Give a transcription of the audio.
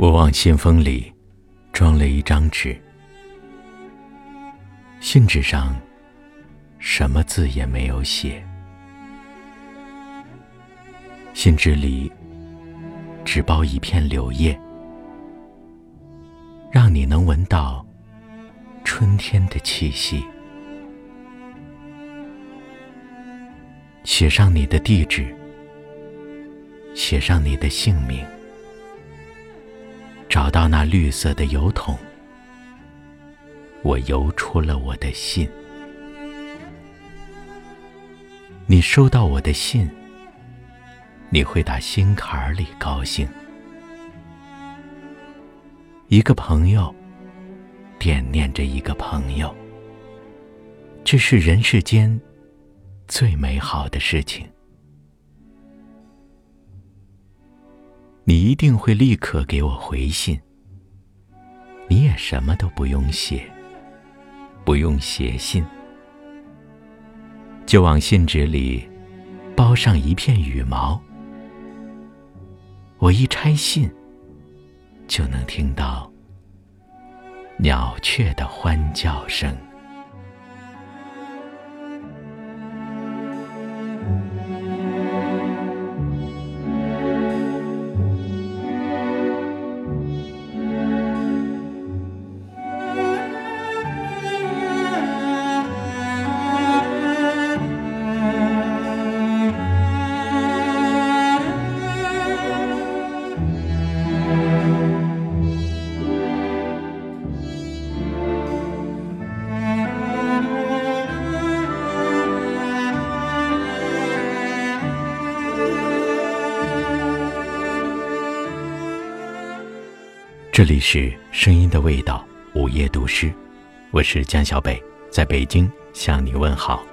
我往信封里装了一张纸，信纸上什么字也没有写，信纸里只包一片柳叶，让你能闻到春天的气息。写上你的地址，写上你的姓名。找到那绿色的邮筒，我邮出了我的信。你收到我的信，你会打心坎儿里高兴。一个朋友惦念着一个朋友，这是人世间最美好的事情。你一定会立刻给我回信。你也什么都不用写，不用写信，就往信纸里包上一片羽毛。我一拆信，就能听到鸟雀的欢叫声。这里是声音的味道，午夜读诗，我是江小北，在北京向你问好。